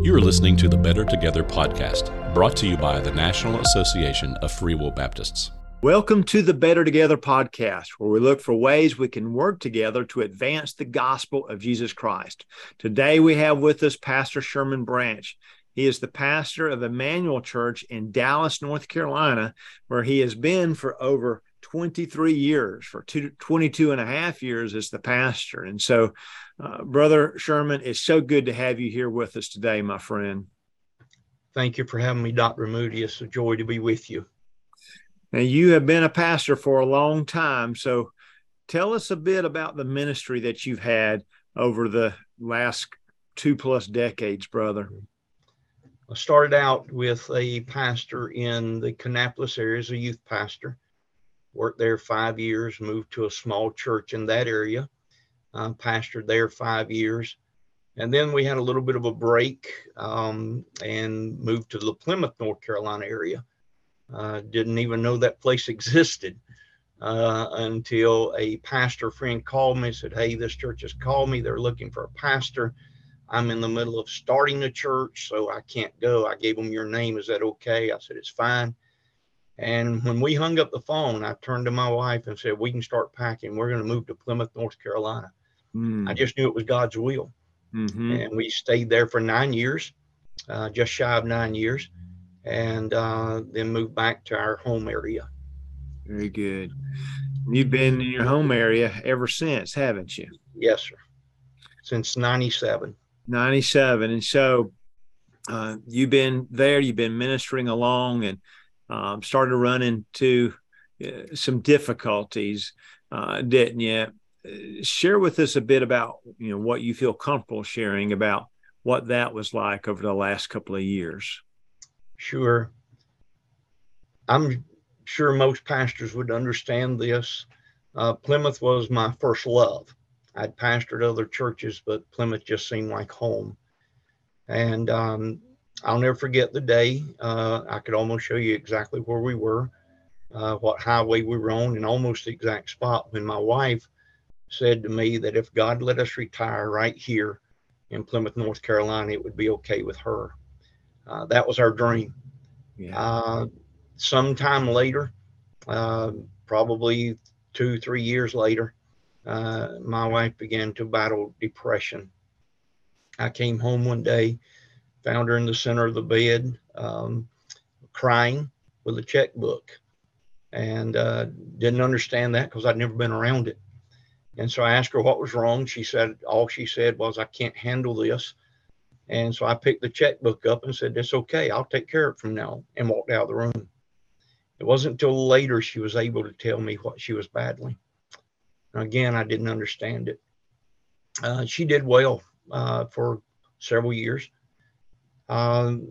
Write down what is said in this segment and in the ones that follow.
You are listening to the Better Together podcast, brought to you by the National Association of Free Will Baptists. Welcome to the Better Together podcast, where we look for ways we can work together to advance the gospel of Jesus Christ. Today we have with us Pastor Sherman Branch. He is the pastor of Emmanuel Church in Dallas, North Carolina, where he has been for over 23 years, for two, 22 and a half years as the pastor. And so, uh, Brother Sherman, it's so good to have you here with us today, my friend. Thank you for having me, Dr. Moody. It's a joy to be with you. Now, you have been a pastor for a long time. So, tell us a bit about the ministry that you've had over the last two plus decades, brother. I started out with a pastor in the Kannapolis area as a youth pastor worked there five years, moved to a small church in that area, uh, pastored there five years. And then we had a little bit of a break um, and moved to the Plymouth, North Carolina area. Uh, didn't even know that place existed uh, until a pastor friend called me and said, Hey, this church has called me. They're looking for a pastor. I'm in the middle of starting a church, so I can't go. I gave them your name. Is that okay? I said, It's fine. And when we hung up the phone, I turned to my wife and said, We can start packing. We're going to move to Plymouth, North Carolina. Mm. I just knew it was God's will. Mm-hmm. And we stayed there for nine years, uh, just shy of nine years, and uh, then moved back to our home area. Very good. You've been in your home area ever since, haven't you? Yes, sir. Since 97. 97. And so uh, you've been there, you've been ministering along, and um, started to run into uh, some difficulties, uh, didn't you? Share with us a bit about you know what you feel comfortable sharing about what that was like over the last couple of years. Sure. I'm sure most pastors would understand this. Uh, Plymouth was my first love. I'd pastored other churches, but Plymouth just seemed like home. And um, I'll never forget the day. Uh, I could almost show you exactly where we were, uh, what highway we were on, and almost the exact spot when my wife said to me that if God let us retire right here in Plymouth, North Carolina, it would be okay with her. Uh, that was our dream. Yeah. Uh, sometime later, uh, probably two, three years later, uh, my wife began to battle depression. I came home one day found her in the center of the bed, um, crying with a checkbook. And uh, didn't understand that because I'd never been around it. And so I asked her what was wrong. She said, all she said was, I can't handle this. And so I picked the checkbook up and said, It's okay. I'll take care of it from now and walked out of the room. It wasn't until later she was able to tell me what she was battling. Again, I didn't understand it. Uh, she did well uh, for several years. Um,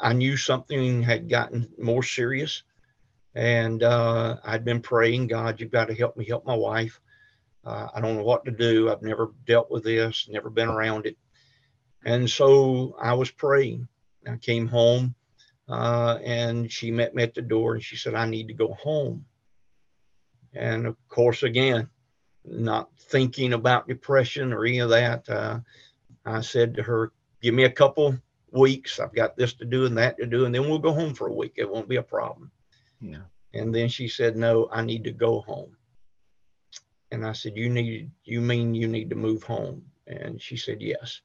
I knew something had gotten more serious, and uh, I'd been praying, God, you've got to help me help my wife. Uh, I don't know what to do. I've never dealt with this, never been around it. And so I was praying. I came home uh, and she met me at the door and she said, I need to go home. And of course, again, not thinking about depression or any of that, uh, I said to her, Give me a couple weeks. I've got this to do and that to do, and then we'll go home for a week. It won't be a problem. Yeah. And then she said, No, I need to go home. And I said, You need you mean you need to move home? And she said, Yes.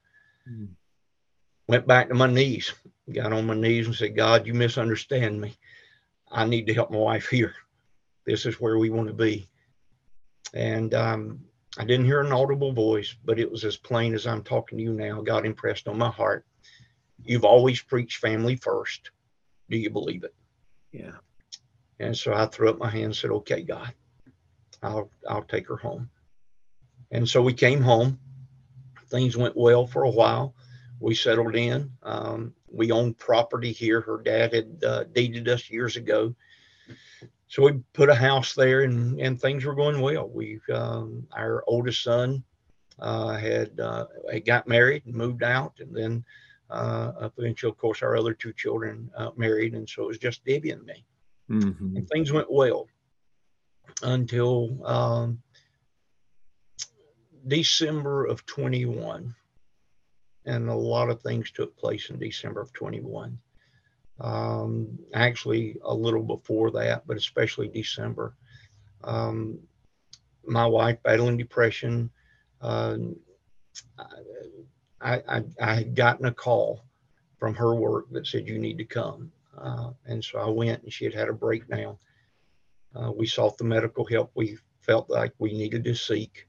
Mm. Went back to my knees, got on my knees and said, God, you misunderstand me. I need to help my wife here. This is where we want to be. And um, I didn't hear an audible voice, but it was as plain as I'm talking to you now. God impressed on my heart you've always preached family first. Do you believe it? Yeah. And so I threw up my hand and said, okay, God, I'll, I'll take her home. And so we came home. Things went well for a while. We settled in. Um, we owned property here. Her dad had uh, deeded us years ago. So we put a house there and, and things were going well. We, um, our oldest son uh, had, uh, had got married and moved out. And then uh, up until, of course, our other two children uh, married, and so it was just Debbie and me. Mm-hmm. And things went well until um, December of 21. and a lot of things took place in December of 21. Um, actually, a little before that, but especially December. Um, my wife battling depression. Uh, I, I, I, had gotten a call from her work that said, You need to come. Uh, and so I went, and she had had a breakdown. Uh, we sought the medical help we felt like we needed to seek.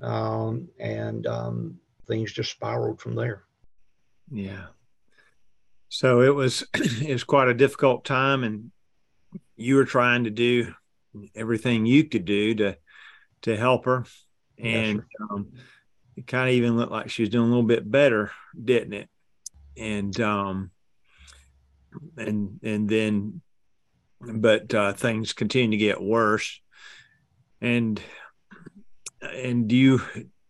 Um, and um, things just spiraled from there. Yeah. So it was it was quite a difficult time, and you were trying to do everything you could do to to help her, and um, it kind of even looked like she was doing a little bit better, didn't it? And um, and and then, but uh, things continue to get worse, and and you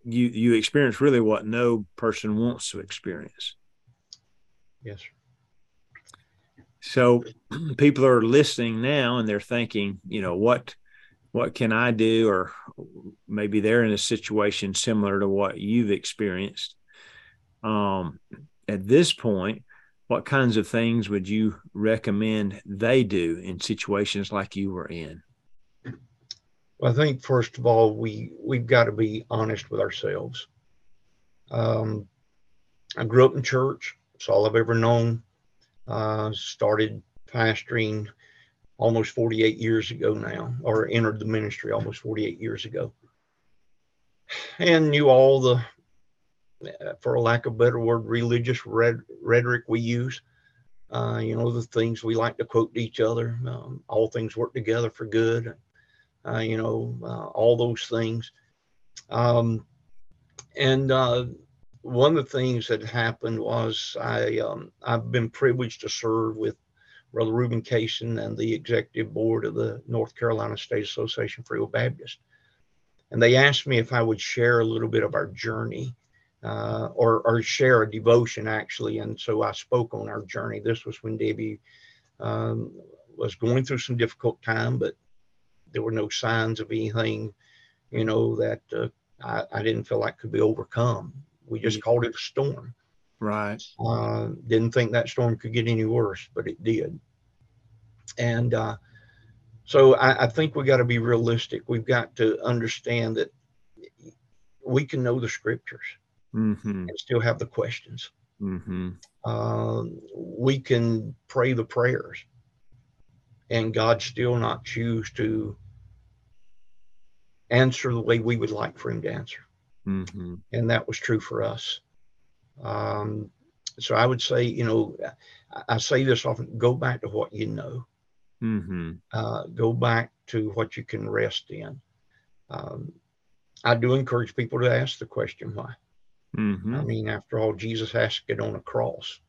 you you experience really what no person wants to experience. Yes. So people are listening now and they're thinking, you know, what what can I do? Or maybe they're in a situation similar to what you've experienced. Um, at this point, what kinds of things would you recommend they do in situations like you were in? Well, I think first of all, we we've got to be honest with ourselves. Um, I grew up in church. It's all I've ever known. Uh, started pastoring almost 48 years ago now, or entered the ministry almost 48 years ago, and knew all the, for a lack of a better word, religious rhetoric we use. Uh, you know, the things we like to quote to each other. Um, all things work together for good uh, you know, uh, all those things. Um, and uh, one of the things that happened was I um, I've been privileged to serve with Brother Reuben Kaysen and the executive board of the North Carolina State Association Free Will Baptist, and they asked me if I would share a little bit of our journey. Uh, or, or share a devotion actually. And so I spoke on our journey. This was when Debbie um, was going through some difficult time, but there were no signs of anything, you know, that uh, I, I, didn't feel like could be overcome. We just called it a storm. Right. Uh, didn't think that storm could get any worse, but it did. And uh, so I, I, think we got to be realistic. We've got to understand that we can know the scriptures mm-hmm. and still have the questions. Mm-hmm. Uh, we can pray the prayers and God still not choose to answer the way we would like for him to answer. Mm-hmm. And that was true for us. Um, so I would say, you know, I say this often go back to what you know, mm-hmm. uh, go back to what you can rest in. Um, I do encourage people to ask the question why. Mm-hmm. I mean, after all, Jesus asked it on a cross.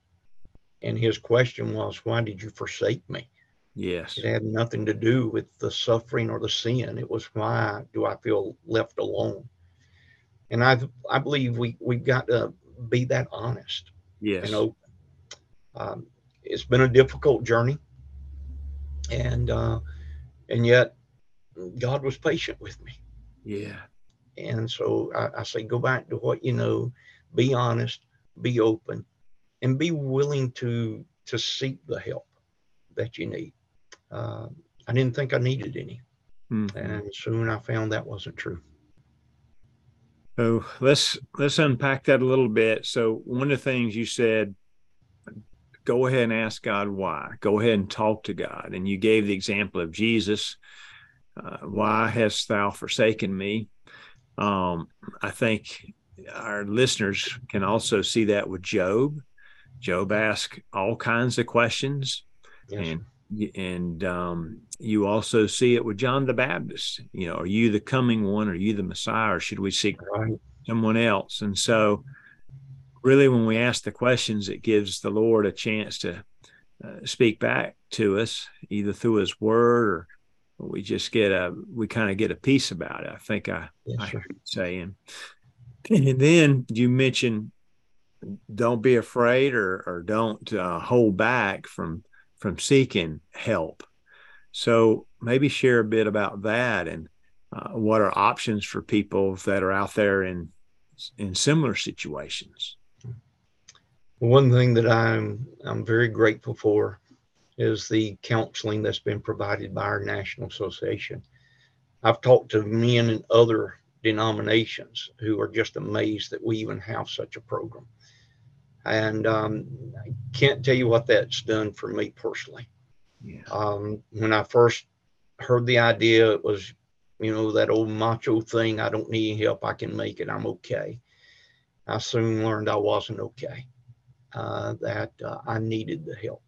And his question was, Why did you forsake me? Yes. It had nothing to do with the suffering or the sin. It was why do I feel left alone? And I I believe we we've got to be that honest. Yes. And open. Um, it's been a difficult journey, and uh, and yet God was patient with me. Yeah. And so I, I say, go back to what you know, be honest, be open, and be willing to to seek the help that you need uh, I didn't think I needed any. Mm-hmm. And soon I found that wasn't true. So let's let's unpack that a little bit. So one of the things you said, go ahead and ask God why. Go ahead and talk to God. And you gave the example of Jesus. Uh, why hast thou forsaken me? Um, I think our listeners can also see that with Job. Job asked all kinds of questions, yes. and and um, you also see it with John the Baptist. You know, are you the coming one? Are you the Messiah? Or should we seek right. someone else? And so, really, when we ask the questions, it gives the Lord a chance to uh, speak back to us, either through His Word or we just get a we kind of get a peace about it. I think I yes, I heard saying. And then you mentioned don't be afraid or or don't uh, hold back from from seeking help. So maybe share a bit about that and uh, what are options for people that are out there in in similar situations. One thing that I'm I'm very grateful for is the counseling that's been provided by our national association. I've talked to men in other denominations who are just amazed that we even have such a program. And um, I can't tell you what that's done for me personally. Yeah. Um, when I first heard the idea, it was, you know, that old macho thing I don't need help, I can make it, I'm okay. I soon learned I wasn't okay, uh, that uh, I needed the help.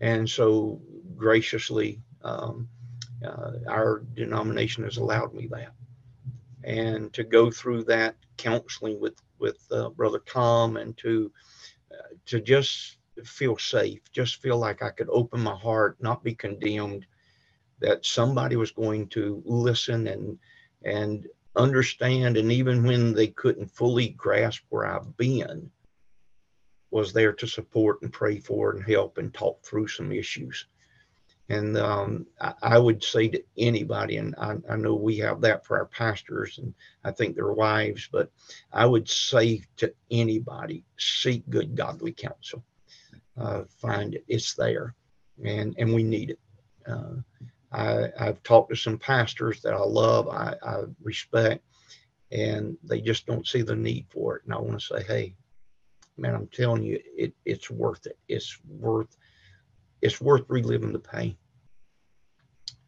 And so graciously, um, uh, our denomination has allowed me that. And to go through that counseling with with uh, Brother Tom, and to uh, to just feel safe, just feel like I could open my heart, not be condemned, that somebody was going to listen and and understand, and even when they couldn't fully grasp where I've been, was there to support and pray for and help and talk through some issues. And um, I, I, would say to anybody, and I, I, know we have that for our pastors and I think their wives, but I would say to anybody, seek good godly counsel. Uh, find it, it's there, and and we need it. Uh, I, I've talked to some pastors that I love, I, I respect, and they just don't see the need for it. And I want to say, hey, man, I'm telling you, it, it's worth it. It's worth it's worth reliving the pain.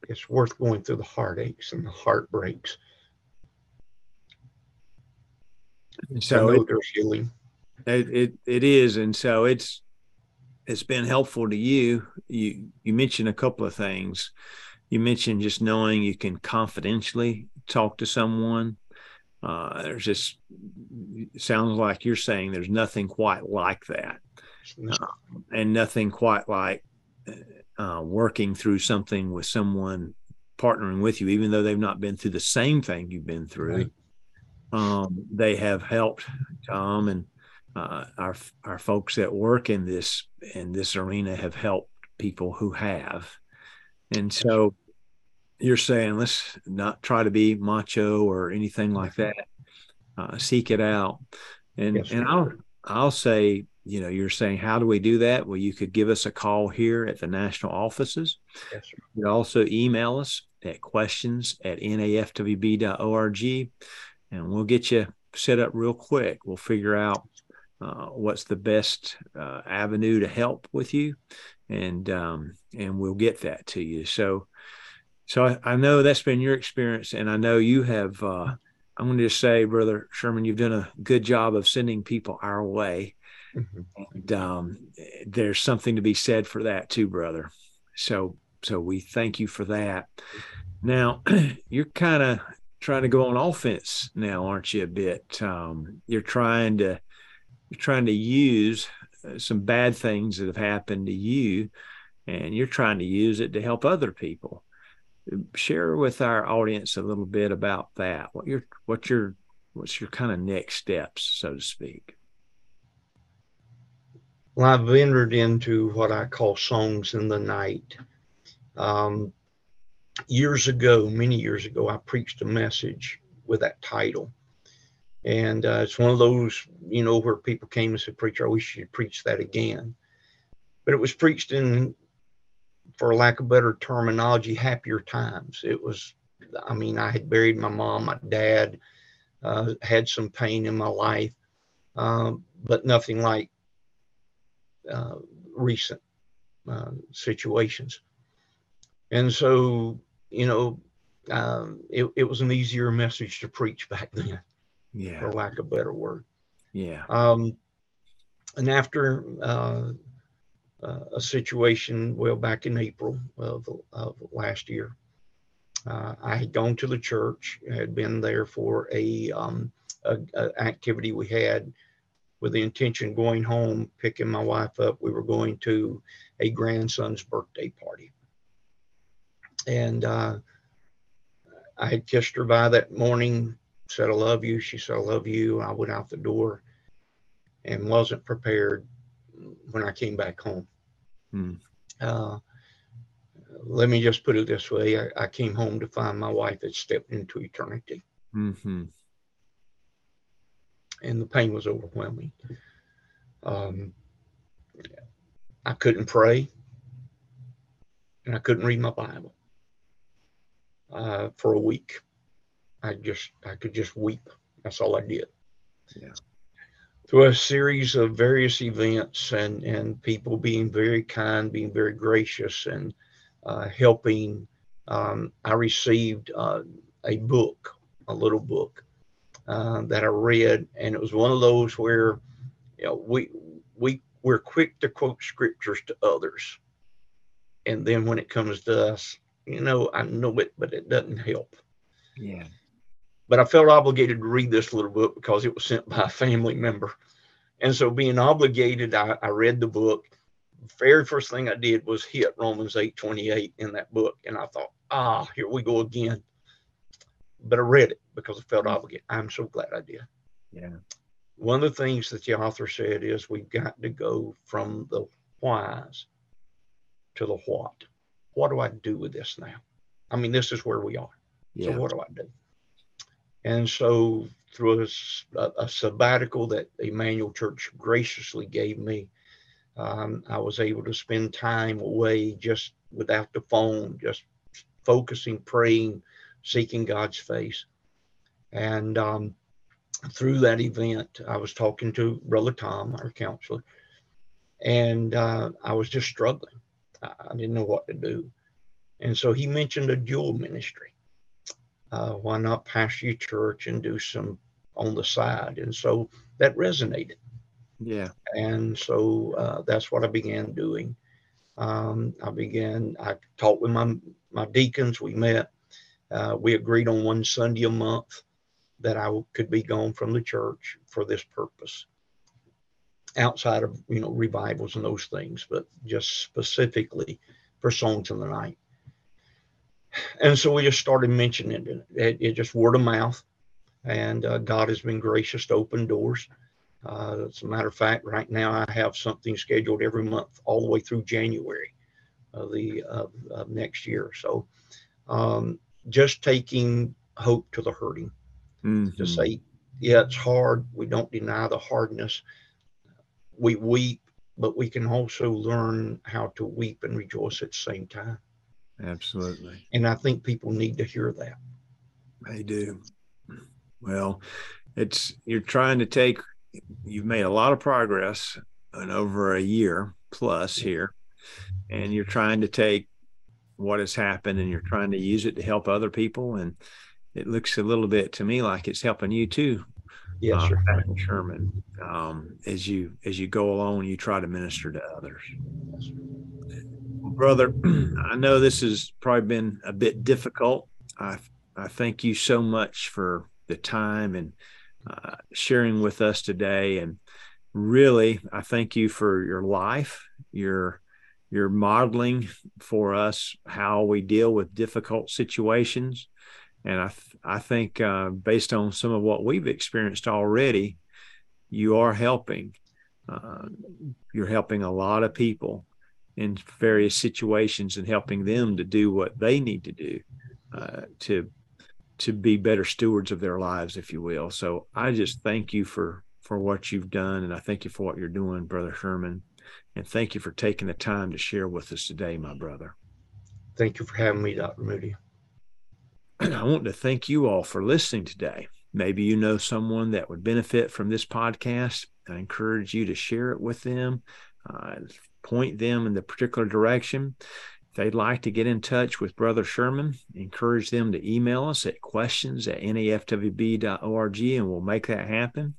It's worth going through the heartaches and the heartbreaks. So it, there's healing. It, it it is, and so it's it's been helpful to you. You you mentioned a couple of things. You mentioned just knowing you can confidentially talk to someone. Uh, there's just sounds like you're saying there's nothing quite like that, uh, and nothing quite like uh, working through something with someone partnering with you, even though they've not been through the same thing you've been through. Right. Um, they have helped Tom and uh, our our folks that work in this in this arena have helped people who have, and so you're saying let's not try to be macho or anything like that. Uh, seek it out, and yes, and I'll I'll say you know, you're saying, how do we do that? Well, you could give us a call here at the national offices. Yes, sir. You could also email us at questions at nafwb.org and we'll get you set up real quick. We'll figure out uh, what's the best uh, avenue to help with you, and um, and we'll get that to you. So, so I, I, know that's been your experience, and I know you have. Uh, I'm going to just say, brother Sherman, you've done a good job of sending people our way Mm-hmm. And um, there's something to be said for that too, brother. So so we thank you for that. Now you're kind of trying to go on offense now, aren't you? A bit. Um, you're trying to you're trying to use uh, some bad things that have happened to you, and you're trying to use it to help other people. Share with our audience a little bit about that. What your what your what's your kind of next steps, so to speak? Well, I've entered into what I call songs in the night. Um, years ago, many years ago, I preached a message with that title. And uh, it's one of those, you know, where people came and said, Preacher, I wish you'd preach that again. But it was preached in, for lack of better terminology, happier times. It was, I mean, I had buried my mom, my dad, uh, had some pain in my life, um, but nothing like uh, recent uh, situations. And so, you know, um, it, it was an easier message to preach back then, yeah, for lack of a better word. Yeah. Um, and after uh, a situation, well, back in April of, of last year, uh, I had gone to the church, had been there for a, um, a, a activity we had with the intention going home, picking my wife up. We were going to a grandson's birthday party. And uh, I had kissed her by that morning, said, I love you. She said, I love you. I went out the door and wasn't prepared when I came back home. Hmm. Uh, let me just put it this way I, I, came home to find my wife had stepped into eternity. Mm-hmm and the pain was overwhelming. Um, I couldn't pray, and I couldn't read my Bible uh, for a week. I just I could just weep. That's all I did. Yeah. Through a series of various events and and people being very kind, being very gracious, and uh, helping, um, I received uh, a book, a little book uh, that I read, and it was one of those where, you know, we we we're quick to quote scriptures to others, and then when it comes to us, you know, I know it, but it doesn't help. Yeah. But I felt obligated to read this little book because it was sent by a family member. And so, being obligated, I, I read the book. Very first thing I did was hit Romans 8 28 in that book. And I thought, ah, here we go again. But I read it because I felt obligated. I'm so glad I did. Yeah. One of the things that the author said is we've got to go from the whys to the what. What do I do with this now? I mean, this is where we are. Yeah. So what do I do? And so through a, a sabbatical that Emmanuel Church graciously gave me, um, I was able to spend time away just without the phone, just focusing, praying, seeking God's face. And um, through that event, I was talking to Brother Tom, our counselor, and uh, I was just struggling. I, I didn't know what to do. And so he mentioned a dual ministry uh, why not pastor your church and do some on the side? And so that resonated. Yeah. And so uh, that's what I began doing. Um, I began, I talked with my, my deacons. We met. Uh, we agreed on one Sunday a month that I could be gone from the church for this purpose outside of, you know, revivals and those things, but just specifically for songs of the night and so we just started mentioning it. It, it just word of mouth, and uh, God has been gracious to open doors. Uh, as a matter of fact, right now I have something scheduled every month all the way through January of the uh, next year. So, um, just taking hope to the hurting mm-hmm. to say, yeah, it's hard. We don't deny the hardness. We weep, but we can also learn how to weep and rejoice at the same time. Absolutely. And I think people need to hear that. They do. Well, it's you're trying to take you've made a lot of progress in over a year plus here and you're trying to take what has happened and you're trying to use it to help other people and it looks a little bit to me like it's helping you too yes uh, sir. sherman um, as you as you go along you try to minister to others yes, brother, I know this has probably been a bit difficult. I I thank you so much for the time and uh, sharing with us today. And really, I thank you for your life, your your modeling for us how we deal with difficult situations. And I I think uh, based on some of what we've experienced already, you are helping. Uh, you're helping a lot of people in various situations and helping them to do what they need to do uh, to to be better stewards of their lives, if you will. So I just thank you for for what you've done, and I thank you for what you're doing, Brother Sherman, and thank you for taking the time to share with us today, my brother. Thank you for having me, Dr. Moody. And I want to thank you all for listening today. Maybe you know someone that would benefit from this podcast. I encourage you to share it with them. Uh, point them in the particular direction. If they'd like to get in touch with Brother Sherman, encourage them to email us at questions at nafwb.org and we'll make that happen.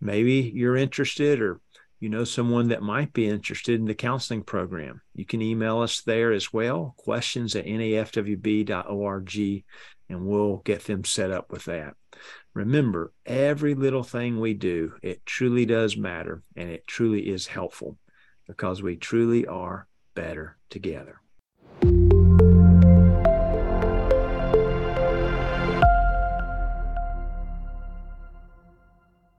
Maybe you're interested or you know someone that might be interested in the counseling program. You can email us there as well, questions at nafwb.org, and we'll get them set up with that. Remember, every little thing we do, it truly does matter and it truly is helpful because we truly are better together.